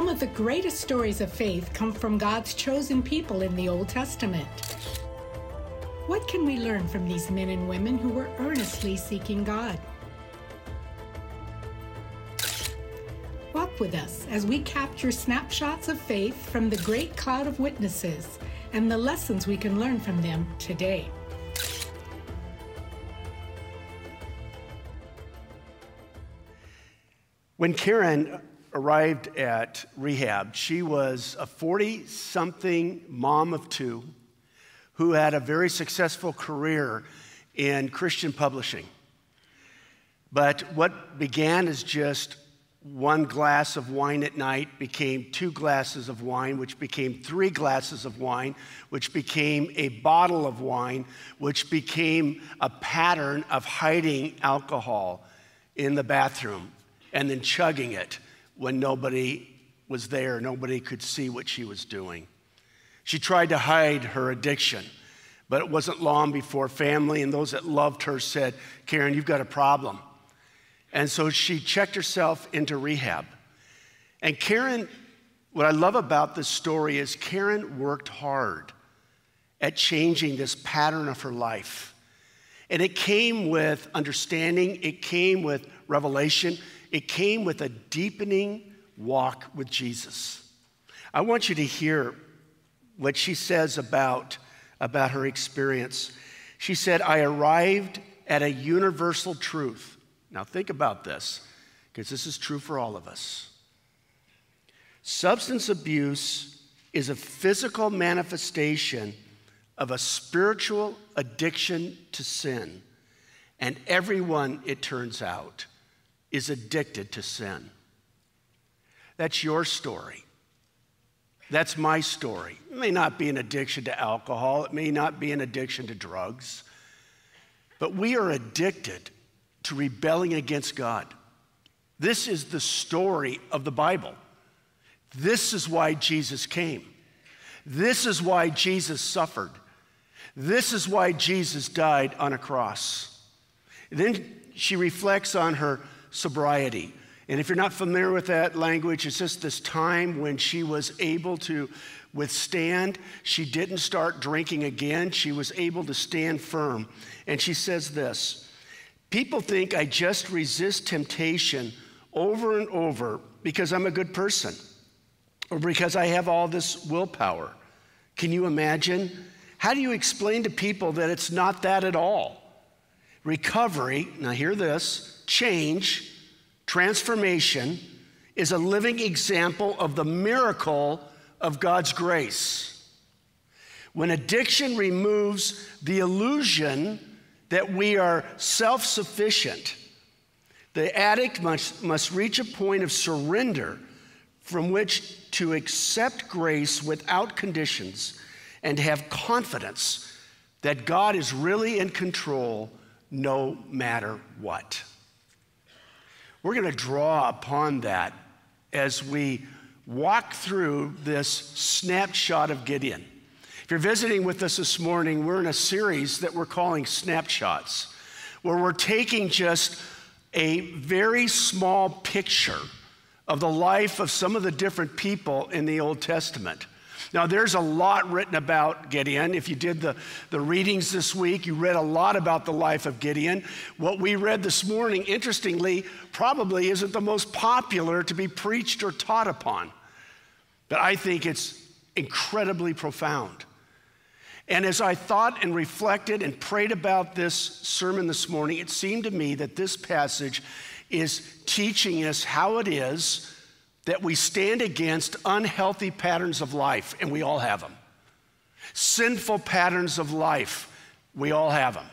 Some of the greatest stories of faith come from God's chosen people in the Old Testament. What can we learn from these men and women who were earnestly seeking God? Walk with us as we capture snapshots of faith from the great cloud of witnesses and the lessons we can learn from them today. When Karen arrived at rehab, she was a 40 something mom of two who had a very successful career in Christian publishing. But what began as just one glass of wine at night became two glasses of wine, which became three glasses of wine, which became a bottle of wine, which became a pattern of hiding alcohol in the bathroom and then chugging it when nobody was there, nobody could see what she was doing. She tried to hide her addiction, but it wasn't long before family and those that loved her said, Karen, you've got a problem. And so she checked herself into rehab. And Karen, what I love about this story is Karen worked hard at changing this pattern of her life. And it came with understanding, it came with revelation, it came with a deepening walk with Jesus. I want you to hear what she says about, about her experience. She said, I arrived at a universal truth now, think about this, because this is true for all of us. Substance abuse is a physical manifestation of a spiritual addiction to sin. And everyone, it turns out, is addicted to sin. That's your story. That's my story. It may not be an addiction to alcohol, it may not be an addiction to drugs, but we are addicted to rebelling against God. This is the story of the Bible. This is why Jesus came. This is why Jesus suffered. This is why Jesus died on a cross. Then she reflects on her sobriety. And if you're not familiar with that language, it's just this time when she was able to withstand. She didn't start drinking again. She was able to stand firm. And she says this People think I just resist temptation over and over because I'm a good person or because I have all this willpower. Can you imagine? How do you explain to people that it's not that at all? Recovery, now hear this, change, transformation is a living example of the miracle of God's grace. When addiction removes the illusion that we are self sufficient. The addict must, must reach a point of surrender from which to accept grace without conditions and have confidence that God is really in control no matter what. We're going to draw upon that as we walk through this snapshot of Gideon. If you're visiting with us this morning, we're in a series that we're calling Snapshots, where we're taking just a very small picture of the life of some of the different people in the Old Testament. Now, there's a lot written about Gideon. If you did the, the readings this week, you read a lot about the life of Gideon. What we read this morning, interestingly, probably isn't the most popular to be preached or taught upon. But I think it's incredibly profound. And as I thought and reflected and prayed about this sermon this morning, it seemed to me that this passage is teaching us how it is that we stand against unhealthy patterns of life, and we all have them. Sinful patterns of life, we all have them.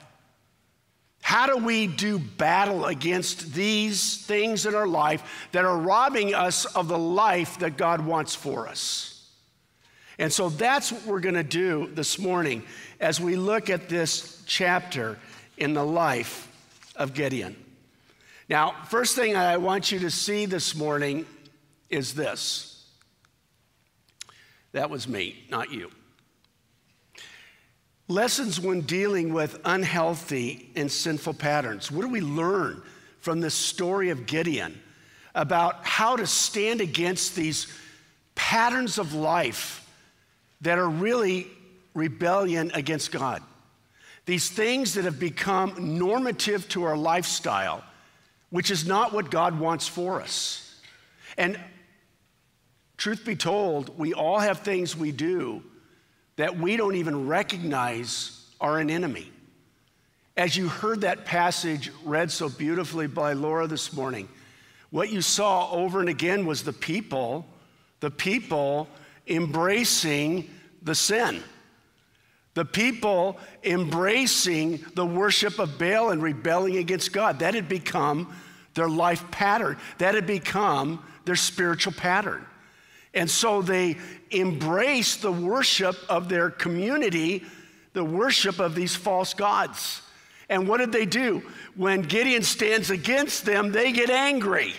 How do we do battle against these things in our life that are robbing us of the life that God wants for us? And so that's what we're going to do this morning as we look at this chapter in the life of Gideon. Now, first thing I want you to see this morning is this. That was me, not you. Lessons when dealing with unhealthy and sinful patterns. What do we learn from this story of Gideon about how to stand against these patterns of life that are really rebellion against God. These things that have become normative to our lifestyle, which is not what God wants for us. And truth be told, we all have things we do that we don't even recognize are an enemy. As you heard that passage read so beautifully by Laura this morning, what you saw over and again was the people, the people embracing the sin. The people embracing the worship of Baal and rebelling against God. That had become their life pattern. That had become their spiritual pattern. And so they embrace the worship of their community, the worship of these false gods. And what did they do? When Gideon stands against them, they get angry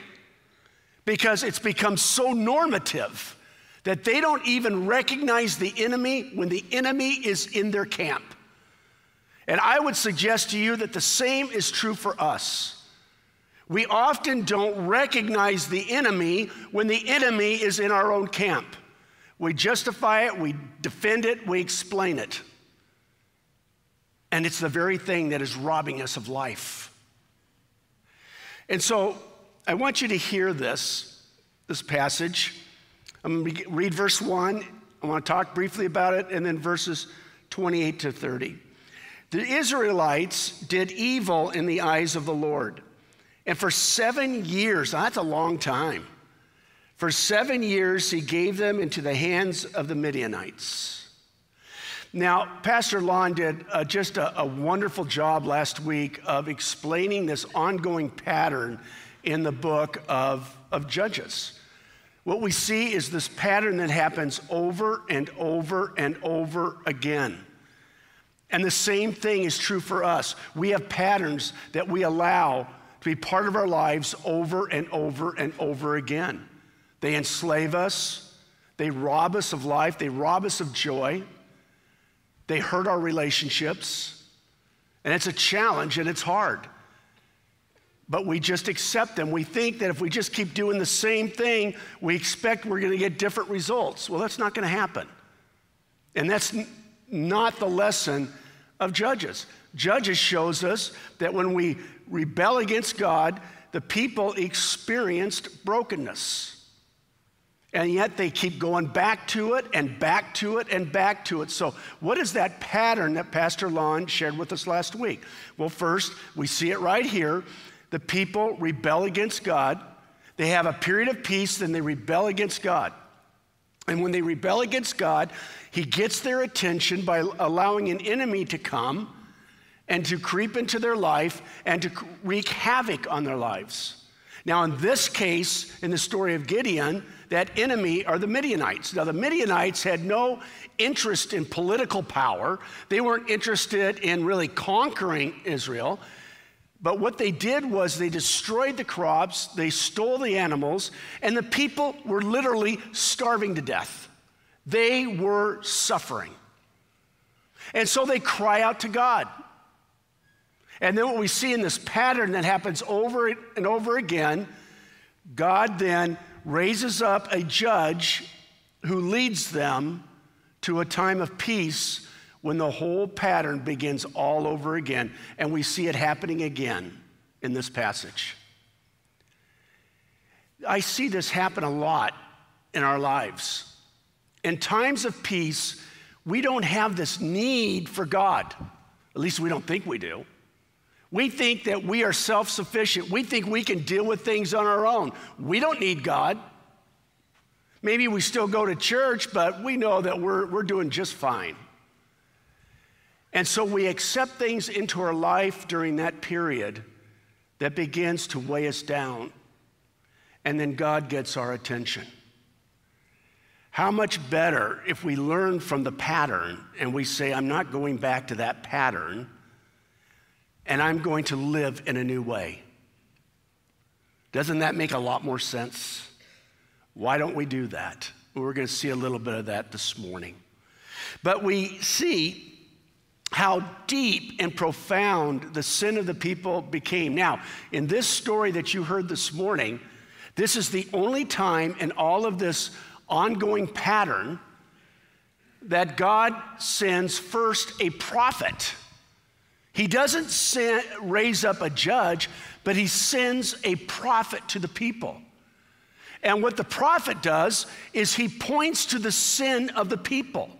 because it's become so normative that they don't even recognize the enemy when the enemy is in their camp. And I would suggest to you that the same is true for us. We often don't recognize the enemy when the enemy is in our own camp. We justify it, we defend it, we explain it. And it's the very thing that is robbing us of life. And so I want you to hear this, this passage. I'm going to read verse 1. I want to talk briefly about it, and then verses 28 to 30. The Israelites did evil in the eyes of the Lord. And for seven years, that's a long time. For seven years, he gave them into the hands of the Midianites. Now, Pastor Lon did uh, just a, a wonderful job last week of explaining this ongoing pattern in the book of, of Judges. What we see is this pattern that happens over and over and over again. And the same thing is true for us. We have patterns that we allow to be part of our lives over and over and over again. They enslave us, they rob us of life, they rob us of joy. They hurt our relationships, and it's a challenge and it's hard. But we just accept them. We think that if we just keep doing the same thing, we expect we're going to get different results. Well, that's not going to happen. And that's not the lesson of Judges. Judges shows us that when we rebel against God, the people experienced brokenness. And yet they keep going back to it and back to it and back to it. So, what is that pattern that Pastor Lon shared with us last week? Well, first, we see it right here. The people rebel against God. They have a period of peace, then they rebel against God. And when they rebel against God, He gets their attention by allowing an enemy to come and to creep into their life and to wreak havoc on their lives. Now, in this case, in the story of Gideon, that enemy are the Midianites. Now, the Midianites had no interest in political power, they weren't interested in really conquering Israel. But what they did was they destroyed the crops, they stole the animals, and the people were literally starving to death. They were suffering. And so they cry out to God. And then what we see in this pattern that happens over and over again, God then raises up a judge who leads them to a time of peace when the whole pattern begins all over again. And we see it happening again in this passage. I see this happen a lot in our lives. In times of peace, we don't have this need for God. At least we don't think we do. We think that we are self sufficient. We think we can deal with things on our own. We don't need God. Maybe we still go to church, but we know that we're, we're doing just fine. And so we accept things into our life during that period that begins to weigh us down. And then God gets our attention. How much better if we learn from the pattern and we say, I'm not going back to that pattern and I'm going to live in a new way. Doesn't that make a lot more sense? Why don't we do that? We're going to see a little bit of that this morning. But we see how deep and profound the sin of the people became. Now, in this story that you heard this morning, this is the only time in all of this ongoing pattern that God sends first a prophet. He doesn't send, raise up a judge, but he sends a prophet to the people. And what the prophet does is he points to the sin of the people.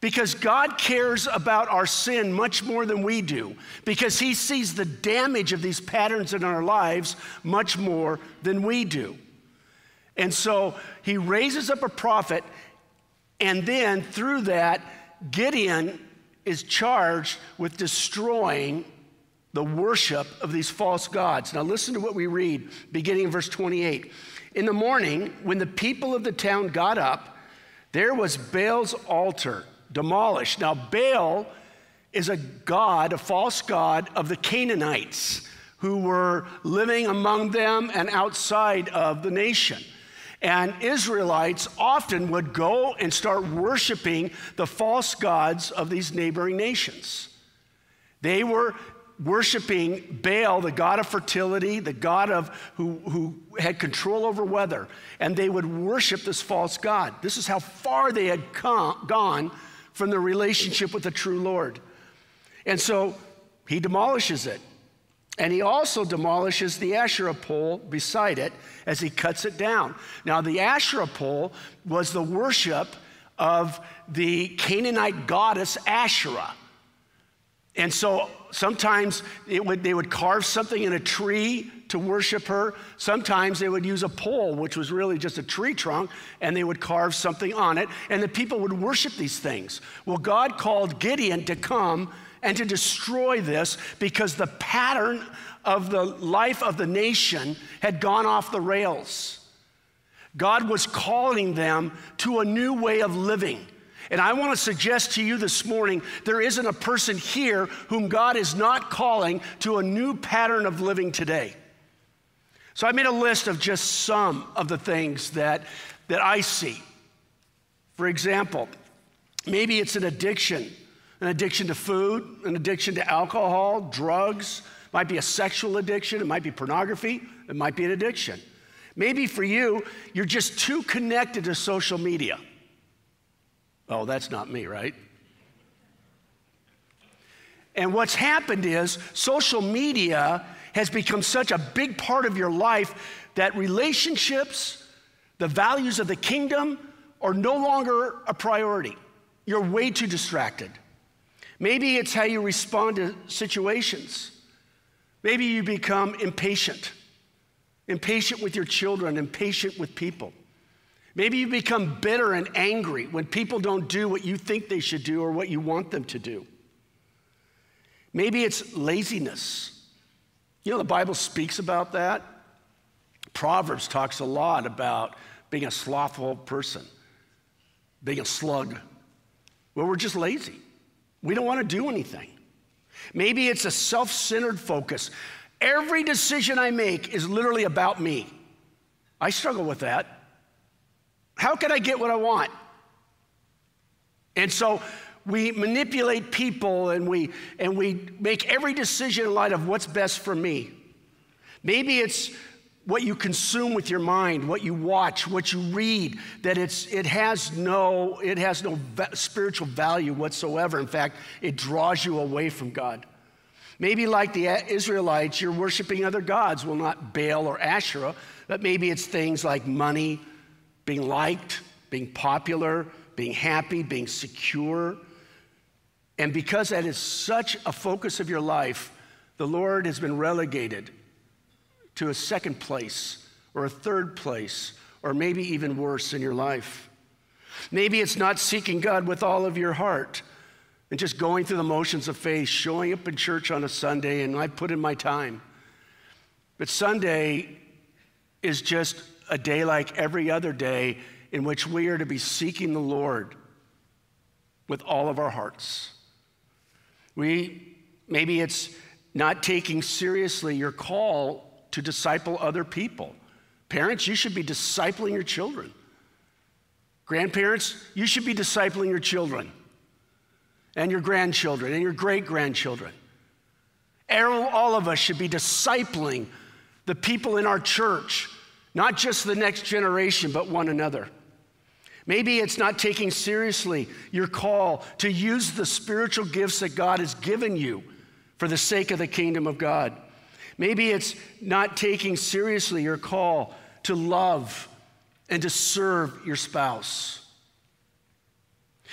Because God cares about our sin much more than we do, because He sees the damage of these patterns in our lives much more than we do. And so He raises up a prophet, and then through that, Gideon is charged with destroying the worship of these false gods. Now, listen to what we read beginning in verse 28. In the morning, when the people of the town got up, there was Baal's altar demolished. Now, Baal is a god, a false god of the Canaanites who were living among them and outside of the nation. And Israelites often would go and start worshiping the false gods of these neighboring nations. They were worshiping Baal, the god of fertility, the god of who, who had control over weather, and they would worship this false god. This is how far they had come, gone from the relationship with the true Lord. And so he demolishes it. And he also demolishes the Asherah pole beside it as he cuts it down. Now, the Asherah pole was the worship of the Canaanite goddess Asherah. And so sometimes would, they would carve something in a tree to worship her. Sometimes they would use a pole, which was really just a tree trunk, and they would carve something on it, and the people would worship these things. Well, God called Gideon to come and to destroy this because the pattern of the life of the nation had gone off the rails. God was calling them to a new way of living. And I want to suggest to you this morning there isn't a person here whom God is not calling to a new pattern of living today. So I made a list of just some of the things that, that I see. For example, maybe it's an addiction an addiction to food, an addiction to alcohol, drugs, might be a sexual addiction, it might be pornography, it might be an addiction. Maybe for you, you're just too connected to social media. Oh, that's not me, right? And what's happened is social media has become such a big part of your life that relationships, the values of the kingdom, are no longer a priority. You're way too distracted. Maybe it's how you respond to situations. Maybe you become impatient, impatient with your children, impatient with people. Maybe you become bitter and angry when people don't do what you think they should do or what you want them to do. Maybe it's laziness. You know, the Bible speaks about that. Proverbs talks a lot about being a slothful person, being a slug. Well, we're just lazy. We don't want to do anything. Maybe it's a self centered focus. Every decision I make is literally about me. I struggle with that. How can I get what I want? And so we manipulate people and we, and we make every decision in light of what's best for me. Maybe it's what you consume with your mind, what you watch, what you read, that it's, it has no, it has no spiritual value whatsoever. In fact, it draws you away from God. Maybe like the Israelites, you're worshiping other gods. Well, not Baal or Asherah, but maybe it's things like money, being liked, being popular, being happy, being secure. And because that is such a focus of your life, the Lord has been relegated to a second place or a third place, or maybe even worse in your life. Maybe it's not seeking God with all of your heart and just going through the motions of faith, showing up in church on a Sunday, and I put in my time. But Sunday is just a day like every other day in which we are to be seeking the Lord with all of our hearts. We maybe it's not taking seriously your call to disciple other people. Parents, you should be discipling your children. Grandparents, you should be discipling your children and your grandchildren and your great grandchildren. All of us should be discipling the people in our church, not just the next generation, but one another. Maybe it's not taking seriously your call to use the spiritual gifts that God has given you for the sake of the kingdom of God. Maybe it's not taking seriously your call to love and to serve your spouse.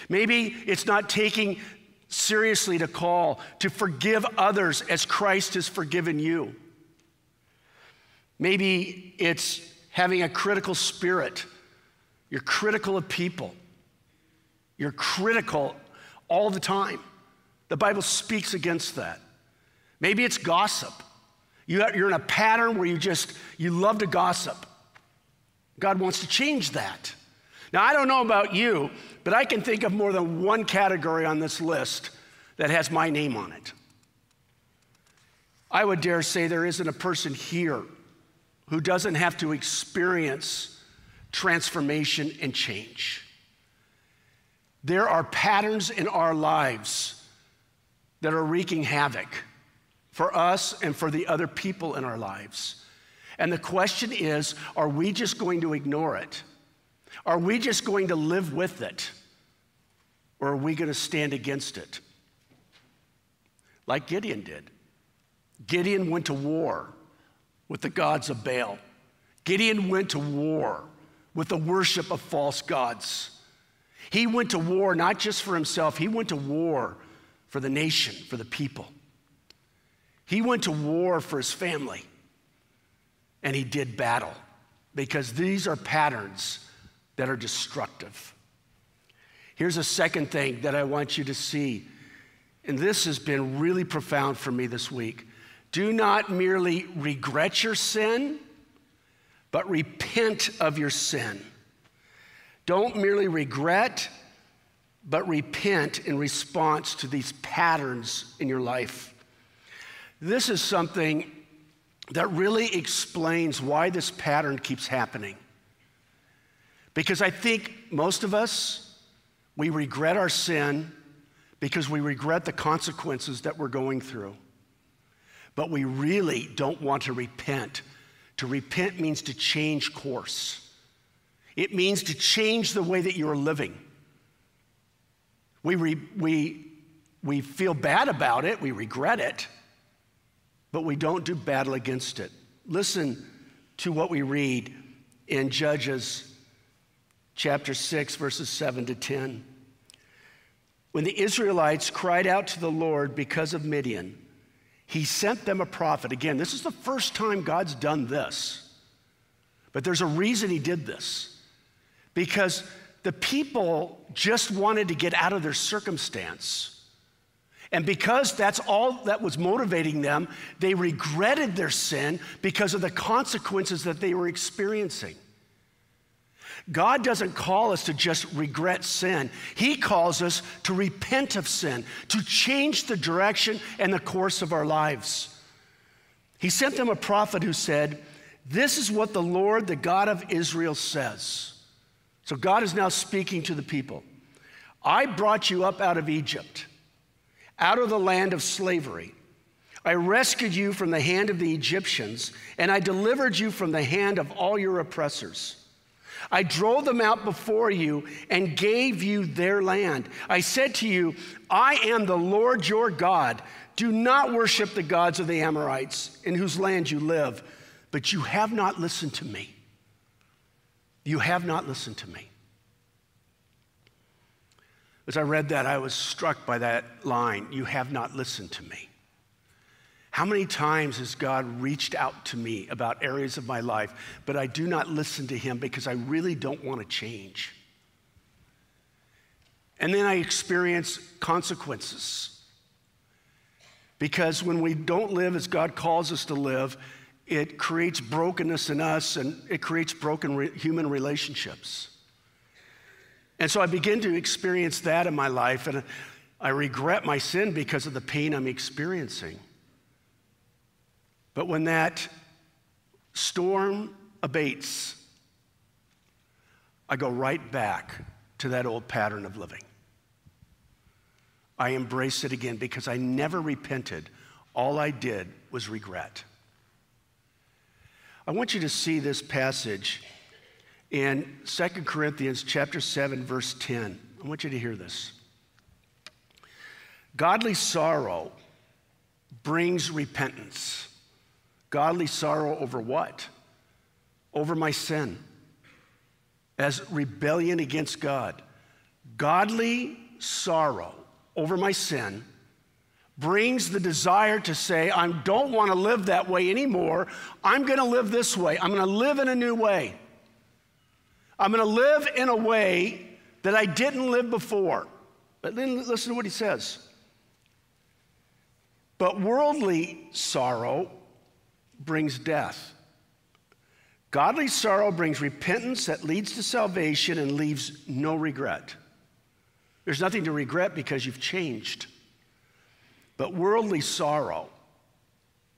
Maybe it's not taking seriously to call to forgive others as Christ has forgiven you. Maybe it's having a critical spirit you're critical of people. You're critical all the time. The Bible speaks against that. Maybe it's gossip. You're in a pattern where you just, you love to gossip. God wants to change that. Now, I don't know about you, but I can think of more than one category on this list that has my name on it. I would dare say there isn't a person here who doesn't have to experience transformation and change. There are patterns in our lives that are wreaking havoc for us and for the other people in our lives. And the question is are we just going to ignore it? Are we just going to live with it? Or are we going to stand against it? Like Gideon did. Gideon went to war with the gods of Baal. Gideon went to war with the worship of false gods. He went to war not just for himself, he went to war for the nation, for the people. He went to war for his family. And he did battle because these are patterns that are destructive. Here's a second thing that I want you to see, and this has been really profound for me this week. Do not merely regret your sin, but repent of your sin. Don't merely regret, but repent in response to these patterns in your life. This is something that really explains why this pattern keeps happening. Because I think most of us, we regret our sin because we regret the consequences that we're going through. But we really don't want to repent to repent means to change course, it means to change the way that you're living. We, re, we, we feel bad about it, we regret it, but we don't do battle against it. Listen to what we read in Judges chapter 6, verses 7 to 10. When the Israelites cried out to the Lord because of Midian, he sent them a prophet. Again, this is the first time God's done this. But there's a reason he did this. Because the people just wanted to get out of their circumstance. And because that's all that was motivating them, they regretted their sin because of the consequences that they were experiencing. God doesn't call us to just regret sin. He calls us to repent of sin, to change the direction and the course of our lives. He sent them a prophet who said, This is what the Lord, the God of Israel, says. So God is now speaking to the people. I brought you up out of Egypt, out of the land of slavery. I rescued you from the hand of the Egyptians, and I delivered you from the hand of all your oppressors. I drove them out before you and gave you their land. I said to you, I am the Lord your God. Do not worship the gods of the Amorites in whose land you live. But you have not listened to me. You have not listened to me. As I read that, I was struck by that line You have not listened to me. How many times has God reached out to me about areas of my life, but I do not listen to Him because I really don't want to change? And then I experience consequences. Because when we don't live as God calls us to live, it creates brokenness in us and it creates broken re- human relationships. And so I begin to experience that in my life, and I regret my sin because of the pain I'm experiencing. But when that storm abates, I go right back to that old pattern of living. I embrace it again because I never repented. All I did was regret. I want you to see this passage in 2 Corinthians chapter 7 verse 10. I want you to hear this. Godly sorrow brings repentance. Godly sorrow over what? Over my sin. As rebellion against God. Godly sorrow over my sin brings the desire to say, I don't want to live that way anymore. I'm going to live this way. I'm going to live in a new way. I'm going to live in a way that I didn't live before. But then listen to what he says. But worldly sorrow brings death. Godly sorrow brings repentance that leads to salvation and leaves no regret. There's nothing to regret because you've changed. But worldly sorrow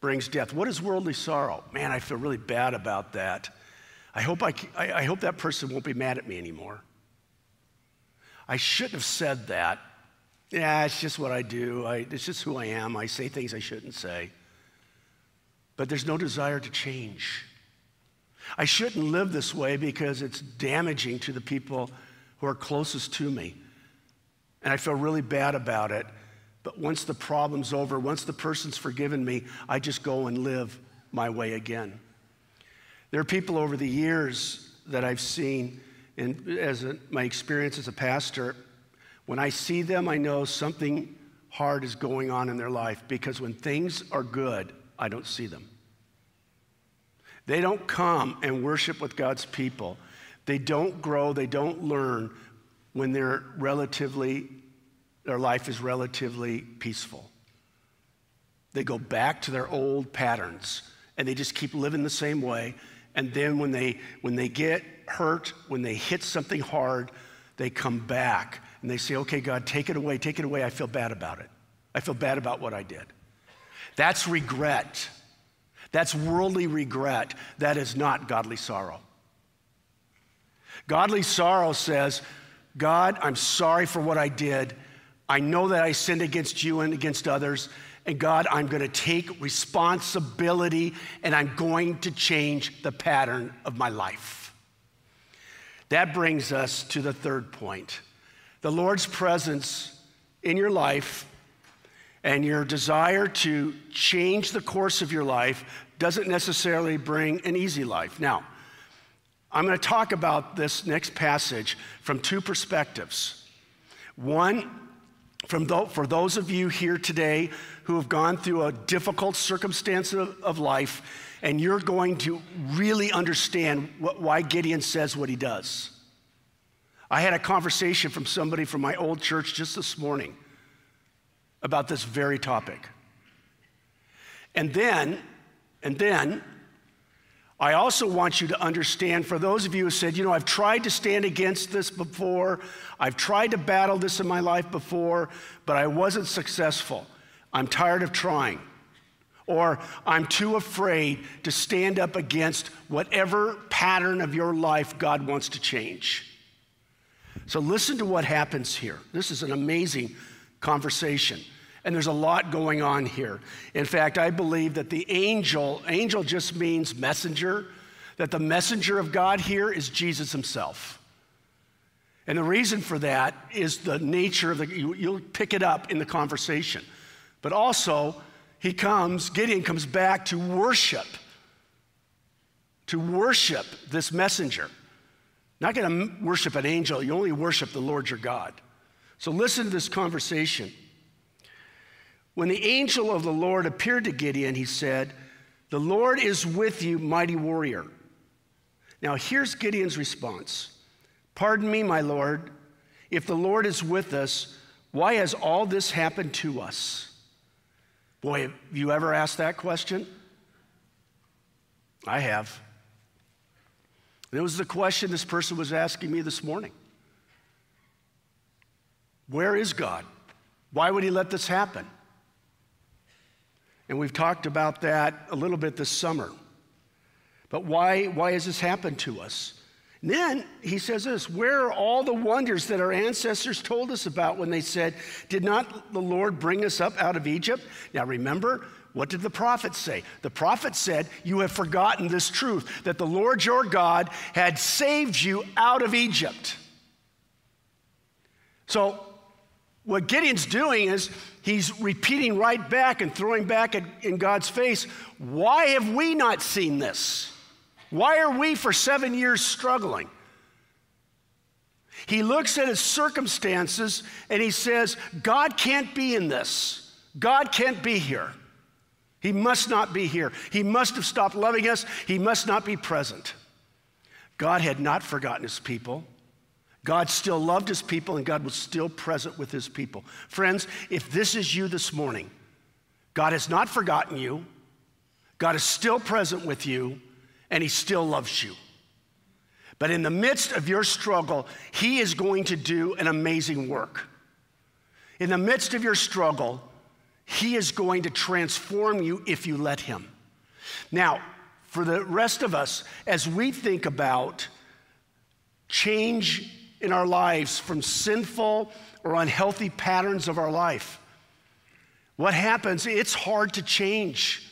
brings death. What is worldly sorrow? Man, I feel really bad about that. I hope, I, I, hope that person won't be mad at me anymore. I shouldn't have said that. Yeah, it's just what I do. I, it's just who I am. I say things I shouldn't say. But there's no desire to change. I shouldn't live this way because it's damaging to the people who are closest to me. And I feel really bad about it. But once the problem's over, once the person's forgiven me, I just go and live my way again. There are people over the years that I've seen, and as a, my experience as a pastor, when I see them, I know something hard is going on in their life because when things are good, I don't see them. They don't come and worship with God's people. They don't grow, they don't learn when they're relatively their life is relatively peaceful. They go back to their old patterns and they just keep living the same way. And then when they, when they get hurt, when they hit something hard, they come back and they say, okay, God, take it away, take it away. I feel bad about it. I feel bad about what I did. That's regret. That's worldly regret. That is not godly sorrow. Godly sorrow says, God, I'm sorry for what I did, I know that I sinned against you and against others. And God, I'm going to take responsibility and I'm going to change the pattern of my life. That brings us to the third point. The Lord's presence in your life and your desire to change the course of your life doesn't necessarily bring an easy life. Now, I'm going to talk about this next passage from two perspectives. One, for those of you here today who have gone through a difficult circumstance of, of life, and you're going to really understand what, why Gideon says what he does. I had a conversation from somebody from my old church just this morning about this very topic. And then, and then, I also want you to understand for those of you who said, you know, I've tried to stand against this before, I've tried to battle this in my life before, but I wasn't successful. I'm tired of trying. Or I'm too afraid to stand up against whatever pattern of your life God wants to change. So listen to what happens here. This is an amazing conversation. And there's a lot going on here. In fact, I believe that the angel, angel just means messenger, that the messenger of God here is Jesus himself. And the reason for that is the nature of the, you, you'll pick it up in the conversation. But also, he comes, Gideon comes back to worship, to worship this messenger. Not going to worship an angel, you only worship the Lord your God. So listen to this conversation. When the angel of the Lord appeared to Gideon, he said, The Lord is with you, mighty warrior. Now, here's Gideon's response Pardon me, my Lord. If the Lord is with us, why has all this happened to us? Boy, have you ever asked that question? I have. And it was the question this person was asking me this morning Where is God? Why would he let this happen? And we've talked about that a little bit this summer. But why, why has this happened to us? And then he says this Where are all the wonders that our ancestors told us about when they said, Did not the Lord bring us up out of Egypt? Now remember, What did the prophet say? The prophet said, You have forgotten this truth that the Lord your God had saved you out of Egypt. So, what Gideon's doing is he's repeating right back and throwing back at, in God's face, Why have we not seen this? Why are we for seven years struggling? He looks at his circumstances and he says, God can't be in this. God can't be here. He must not be here. He must have stopped loving us. He must not be present. God had not forgotten his people. God still loved his people and God was still present with his people. Friends, if this is you this morning, God has not forgotten you. God is still present with you and he still loves you. But in the midst of your struggle, He is going to do an amazing work. In the midst of your struggle, He is going to transform you if you let Him. Now, for the rest of us, as we think about change in our lives from sinful or unhealthy patterns of our life, what happens? It's hard to change.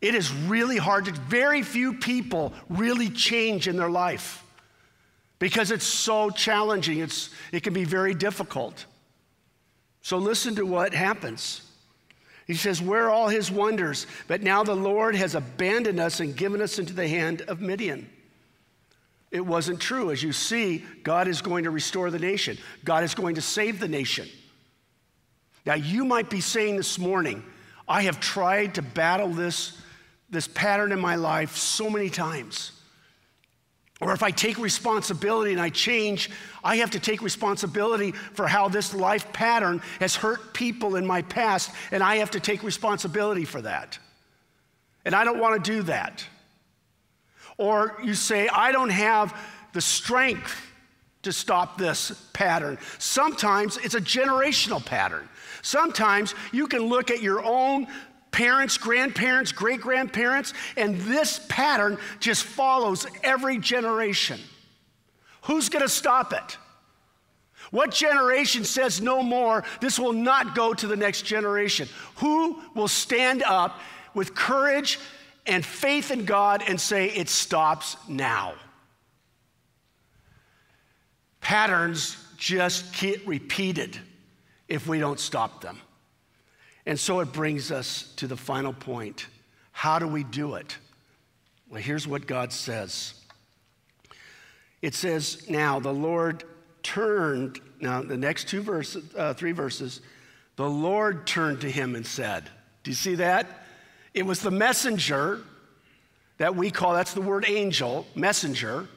It is really hard to, very few people really change in their life because it's so challenging. It's, it can be very difficult. So listen to what happens. He says, Where are all his wonders? But now the Lord has abandoned us and given us into the hand of Midian. It wasn't true. As you see, God is going to restore the nation, God is going to save the nation. Now, you might be saying this morning, I have tried to battle this this pattern in my life so many times. Or if I take responsibility and I change, I have to take responsibility for how this life pattern has hurt people in my past, and I have to take responsibility for that. And I don't want to do that. Or you say, I don't have the strength to stop this pattern. Sometimes it's a generational pattern. Sometimes you can look at your own parents, grandparents, great grandparents, and this pattern just follows every generation. Who's going to stop it? What generation says no more, this will not go to the next generation? Who will stand up with courage and faith in God and say, it stops now? Patterns just get repeated if we don't stop them. And so it brings us to the final point. How do we do it? Well, here's what God says. It says, Now the Lord turned, now the next two verses, uh, three verses, the Lord turned to him and said, Do you see that? It was the messenger that we call, that's the word angel, messenger.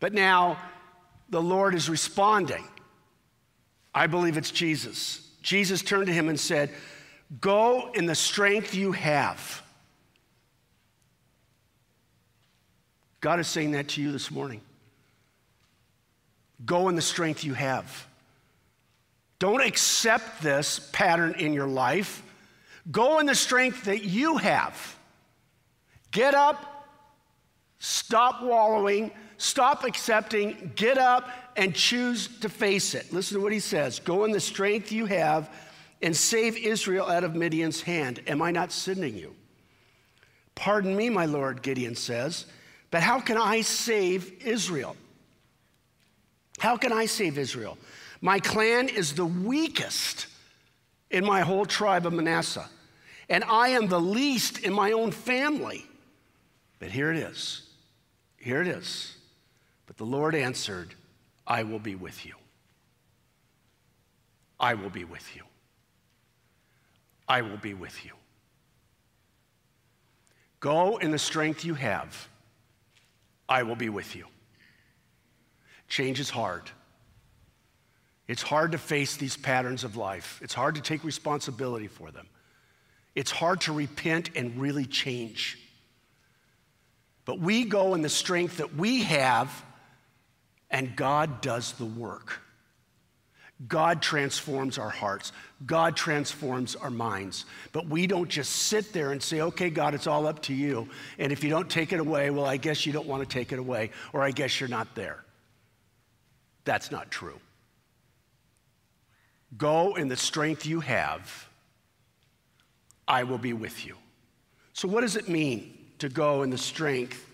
But now the Lord is responding. I believe it's Jesus. Jesus turned to him and said, Go in the strength you have. God is saying that to you this morning. Go in the strength you have. Don't accept this pattern in your life. Go in the strength that you have. Get up, stop wallowing, stop accepting, get up, and choose to face it. Listen to what he says Go in the strength you have and save Israel out of Midian's hand. Am I not sending you? Pardon me, my Lord, Gideon says, but how can I save Israel? How can I save Israel? My clan is the weakest in my whole tribe of Manasseh, and I am the least in my own family. But here it is. Here it is. But the Lord answered, I will be with you. I will be with you. I will be with you. Go in the strength you have. I will be with you. Change is hard. It's hard to face these patterns of life. It's hard to take responsibility for them. It's hard to repent and really change. But we go in the strength that we have and God does the work. God transforms our hearts. God transforms our minds. But we don't just sit there and say, okay, God, it's all up to you. And if you don't take it away, well, I guess you don't want to take it away, or I guess you're not there. That's not true. Go in the strength you have. I will be with you. So, what does it mean to go in the strength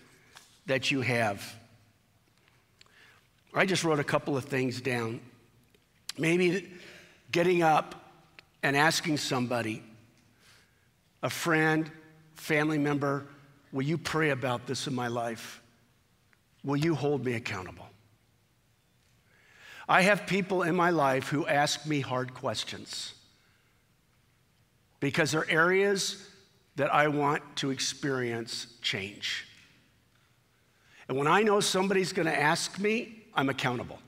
that you have? I just wrote a couple of things down. Maybe getting up and asking somebody, a friend, family member, will you pray about this in my life? Will you hold me accountable? I have people in my life who ask me hard questions because there are areas that I want to experience change. And when I know somebody's going to ask me, I'm accountable.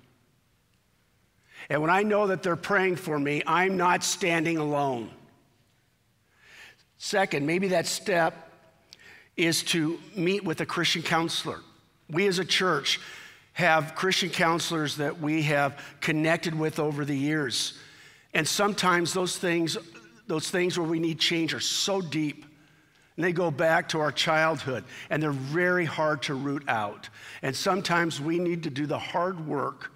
And when I know that they're praying for me, I'm not standing alone. Second, maybe that step is to meet with a Christian counselor. We as a church have Christian counselors that we have connected with over the years. And sometimes those things, those things where we need change are so deep. And they go back to our childhood and they're very hard to root out. And sometimes we need to do the hard work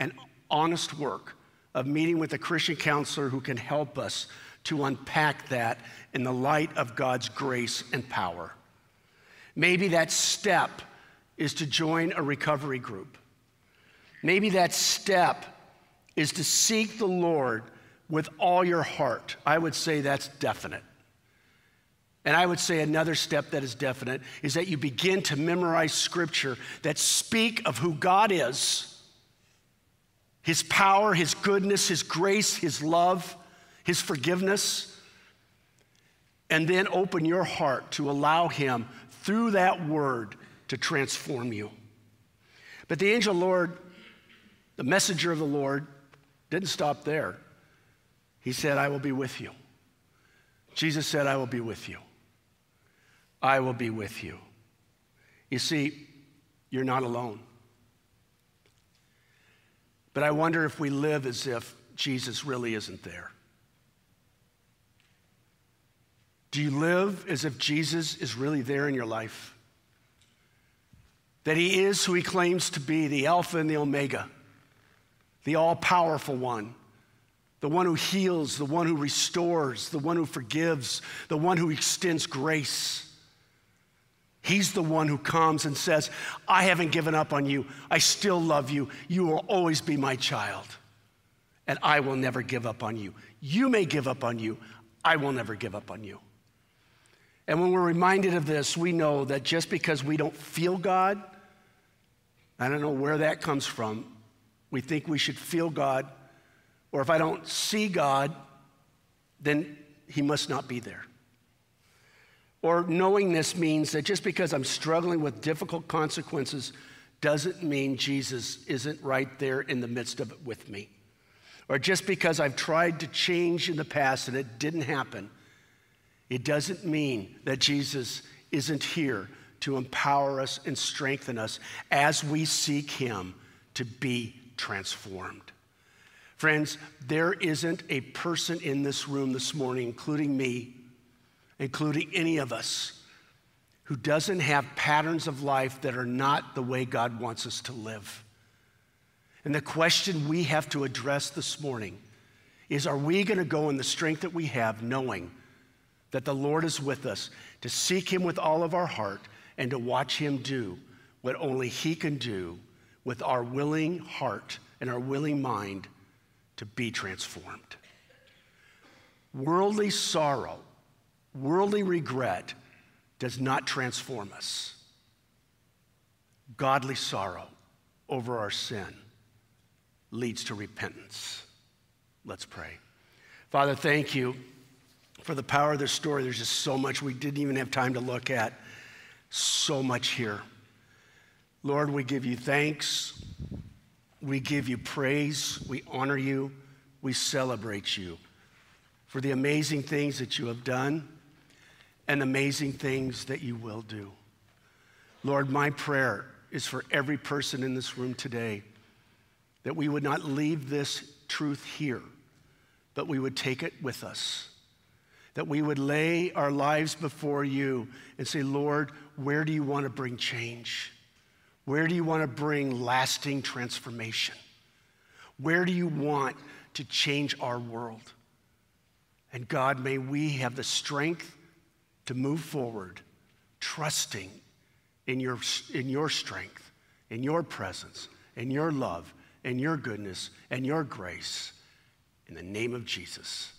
and honest work of meeting with a Christian counselor who can help us to unpack that in the light of God's grace and power. Maybe that step is to join a recovery group. Maybe that step is to seek the Lord with all your heart. I would say that's definite. And I would say another step that is definite is that you begin to memorize scripture that speak of who God is, his power, his goodness, his grace, his love, his forgiveness, and then open your heart to allow him through that word to transform you. But the angel Lord, the messenger of the Lord, didn't stop there. He said, I will be with you. Jesus said, I will be with you. I will be with you. You see, you're not alone. But I wonder if we live as if Jesus really isn't there. Do you live as if Jesus is really there in your life? that he is who he claims to be the Alpha and the Omega, the all powerful one, the one who heals, the one who restores, the one who forgives, the one who extends grace. He's the one who comes and says, I haven't given up on you. I still love you. You will always be my child, and I will never give up on you. You may give up on you. I will never give up on you. And when we're reminded of this, we know that just because we don't feel God, I don't know where that comes from. We think we should feel God, or if I don't see God, then He must not be there. Or knowing this means that just because I'm struggling with difficult consequences doesn't mean Jesus isn't right there in the midst of it with me. Or just because I've tried to change in the past and it didn't happen, it doesn't mean that Jesus isn't here to empower us and strengthen us as we seek Him to be transformed. Friends, there isn't a person in this room this morning, including me, including any of us, who doesn't have patterns of life that are not the way God wants us to live. And the question we have to address this morning is are we going to go in the strength that we have, knowing that the Lord is with us, to seek Him with all of our heart, and to watch Him do what only He can do with our willing heart and our willing mind to be transformed. Worldly sorrow, worldly regret does not transform us. Godly sorrow over our sin leads to repentance. Let's pray. Father, thank you for the power of this story. There's just so much we didn't even have time to look at so much here. Lord, we give you thanks. We give you praise. We honor you. We celebrate you for the amazing things that you have done and amazing things that you will do. Lord, my prayer is for every person in this room today that we would not leave this truth here, but we would take it with us that we would lay our lives before you and say, Lord, where do you want to bring change? Where do you want to bring lasting transformation? Where do you want to change our world? And God, may we have the strength to move forward, trusting in your, in your strength, in your presence, in your love, in your goodness, and your grace. In the name of Jesus.